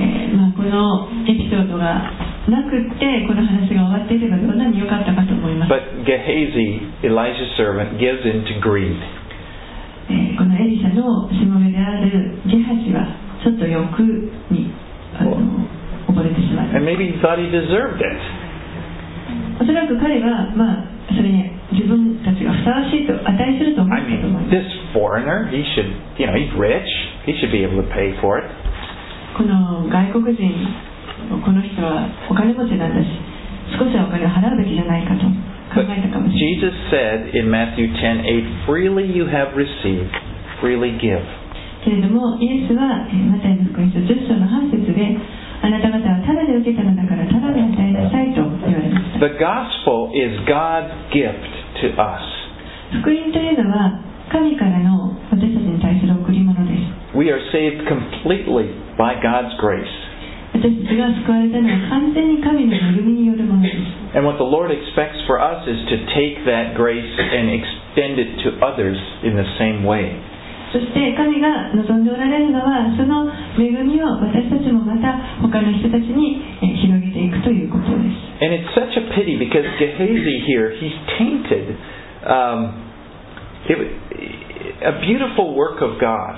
えーまあ、このエピソードがなくってこの話が終わっていればどんなに良かったかと思います、But Gehazi, Elijah's servant, gives in to greed. えーこのエリシャのしもべであるゲハジはちょっと欲にあの溺れてしまいま And す maybe he thought he deserved it. おそらく彼は、まあ、それに自分たちがふさわしいと値すると思っ I たと思い mean, ます this foreigner, he should, you know, he's rich. He should be able to pay for it. この外国人この人はお金持ちなんだし少しはお金を払うべきじゃないかと考えたかもしれない Jesus said in Matthew 10:8, "Freely you have received, freely give." けれどもイエスはえーマタイの福音書10章の8節であなた方はただで受けたのだからただで与えなさいと言われました The gospel is God's gift to us. 福音というのは神からの私たちに対する贈り物です We are saved completely by God's grace. And what the Lord expects for us is to take that grace and extend it to others in the same way. そして神が望んでおられるのはその恵みを私たちもまた他の人たちにえー広げていくということです And it's such a pity because Gehazi here, he's tainted um, it, a beautiful work of God.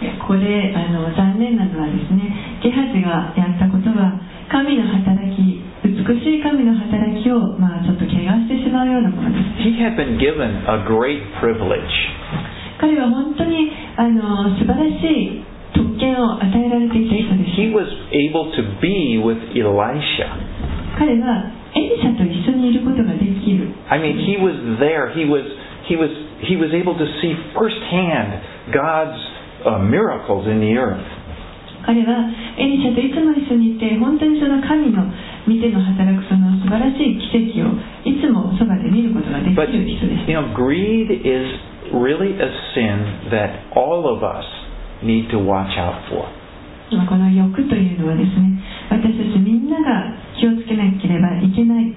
えここであの残念なのはですねゲハジがやったことは神の働き美しい神の働きを、まあ、ちょっと怪我してしまうようなものです He had been given a great privilege. 彼は本当にあの素晴らしい特権を与えられていた人で He す was able to be with Elisha. 彼はエリシャと一緒にいることができる I mean, he was there. He was he was he was able to see firsthand God's uh, miracles in the earth. 彼はエリシャといつも一緒にいて本当にその神の見ての働くその素晴らしい奇跡をいつもそばで見ることができ But る人です you know, greed is really a sin that all of us need to watch out for. まあこの欲というのはですね私たちみんなが気をつけなければいけない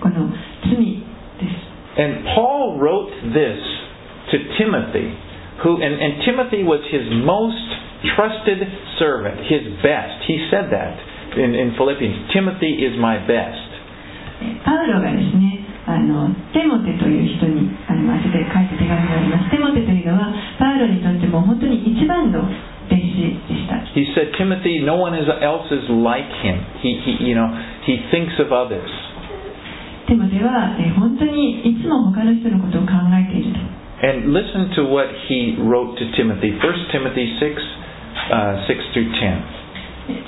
この罪です And Paul wrote this to Timothy, who and, and Timothy was his most trusted servant, his best. He said that in, in Philippians. Timothy is my best. えパウロがですねあのテモテという人にあの後で書いた手紙がありますテモテというのはパウロにとっても本当に一番の弟子でした He said, Timothy, no one else is like him. He, he, you know, he thinks of others. テモテはえ本当にいつも他の人のことを考えていると And listen to what he wrote to Timothy. 1 Timothy 6, uh, 6 through 10.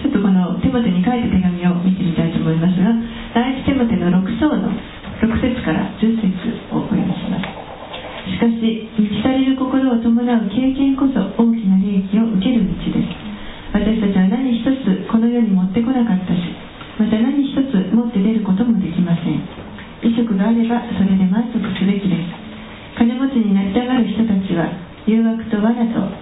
ちょっとこのテモテに書いた手紙を見てみたいと思いますが第一テモテの6章の6節から10節をお読みしますしかし満ち足りる心を伴う経験こそ大きな利益を受ける道です私たちは何一つこの世に持ってこなかったしまた何一つ持って出ることもできません。衣食があればそれで満足すべきです金持ちになりたがる人たちは誘惑と罠と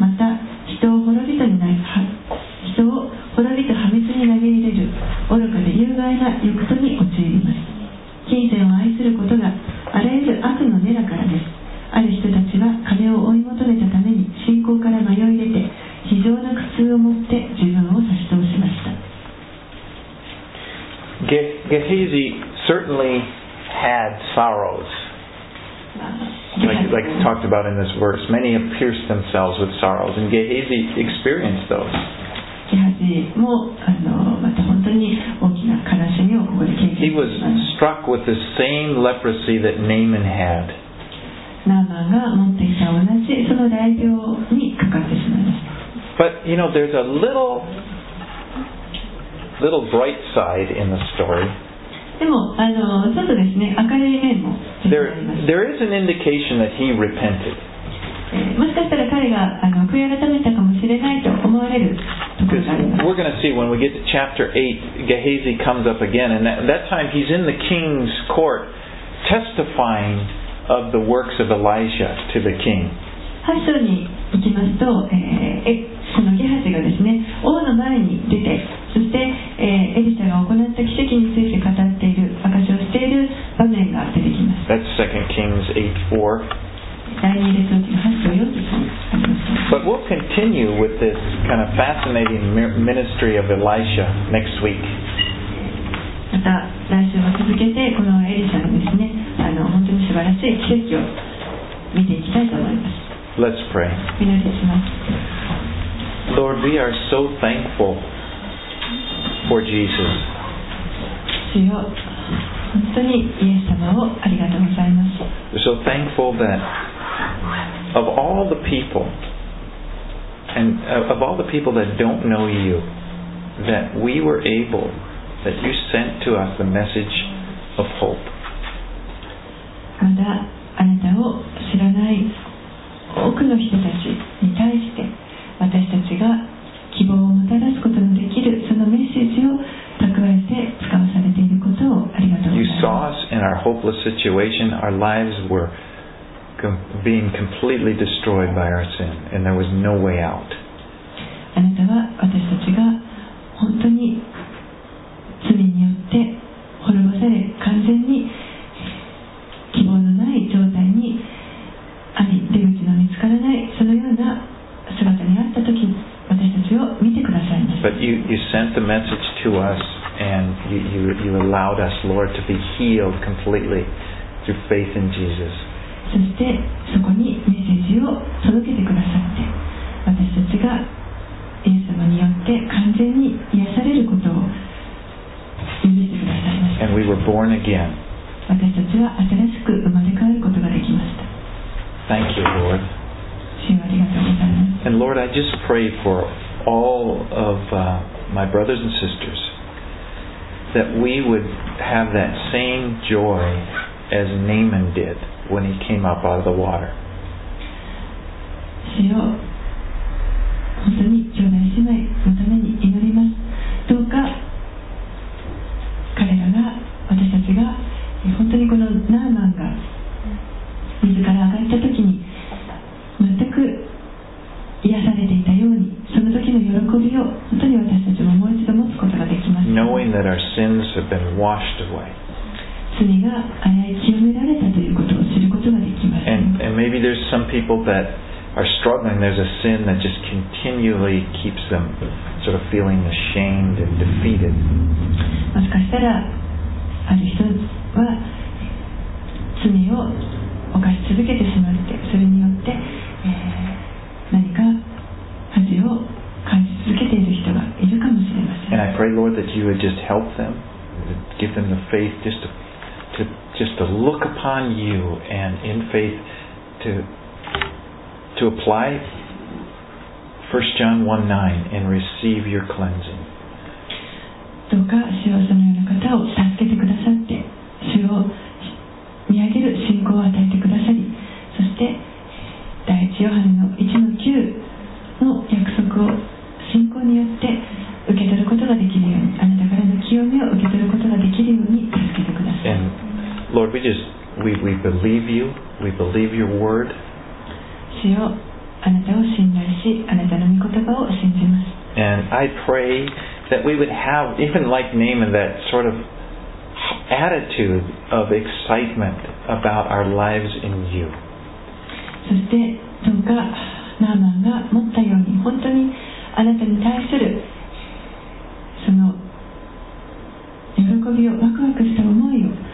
in this verse, many have pierced themselves with sorrows, and Gehazi experienced those. ゲハジもあのまた本当に大きな悲しみをここで経 He 験 was しまし struck with the same leprosy that Naaman had. たナーマンが持っていた同じその大病にかかってしまいました But you know, there's a little, little bright side in the story. でもあのちょっとですね明るい面も There, there is an indication that he repented. えーもしかしたら彼があの悔い改めたかもしれないと思われるところがあります we're going to see when we get to chapter 8, Gehazi comes up again, and that, that time he's in the king's court testifying of the works of Elijah to the king. 8章に行きますと、えーえこのゲハジがですね王の前に出てそして、えーエリシャが行った奇跡について語っている証しをしている場面が出てきます That's 2 Kings 8 4. 第二列王記の8章4節にあります But we'll continue with this kind of fascinating mi- ministry of Elisha next week. また来週も続けてこのエリシャのですねあの本当に素晴らしい奇跡を見ていきたいと思います Let's pray. Lord, we are so thankful for Jesus. 主よ本当にイエス様をありがとうございます We're so thankful that of all the people, and uh, of all the people that don't know you, that we were able, that you sent to us the message of hope. まだあなたを知らない多くの人 hopeless situation. Our lives were com- being completely destroyed by our sin, and there was no way out. あなたは私たちが healed completely through faith in Jesus. そしてそこにメッセージを届けてくださって私たちがイエス様によって完全に癒されることを許してくださいました And we were born again. 私たちは新しく生まれ変わることができました Thank you, Lord. 主よありがとうございます And Lord, I just pray for all of uh, my brothers and sisters That we would have that same joy as Naaman did when he came up out of the water. 主よ本当に兄弟姉妹のために祈りますどうか彼らが私たちが本当にこのナーマンが水から上がった時に sins have been washed away. 罪が洗い清められたということを知ることができます And, and maybe there's some people that are struggling. There's a sin that just continually keeps them sort of feeling ashamed and defeated. もしかしたらある人は罪を犯し続けてしまってそれによっ pray, Lord, that you would just help them, give them the faith just to, to just to look upon you and in faith to to apply 1 John 1 9 and receive your cleansing. どうか主よそのような方を助けてくださっ Lord, we just we, we believe you. We believe your word. And I pray that we would have, even like Naaman, that sort of attitude of excitement about our lives in you. そしてどうかナーマンが持ったように本当にあなたに対するその喜びをワクワクした思いを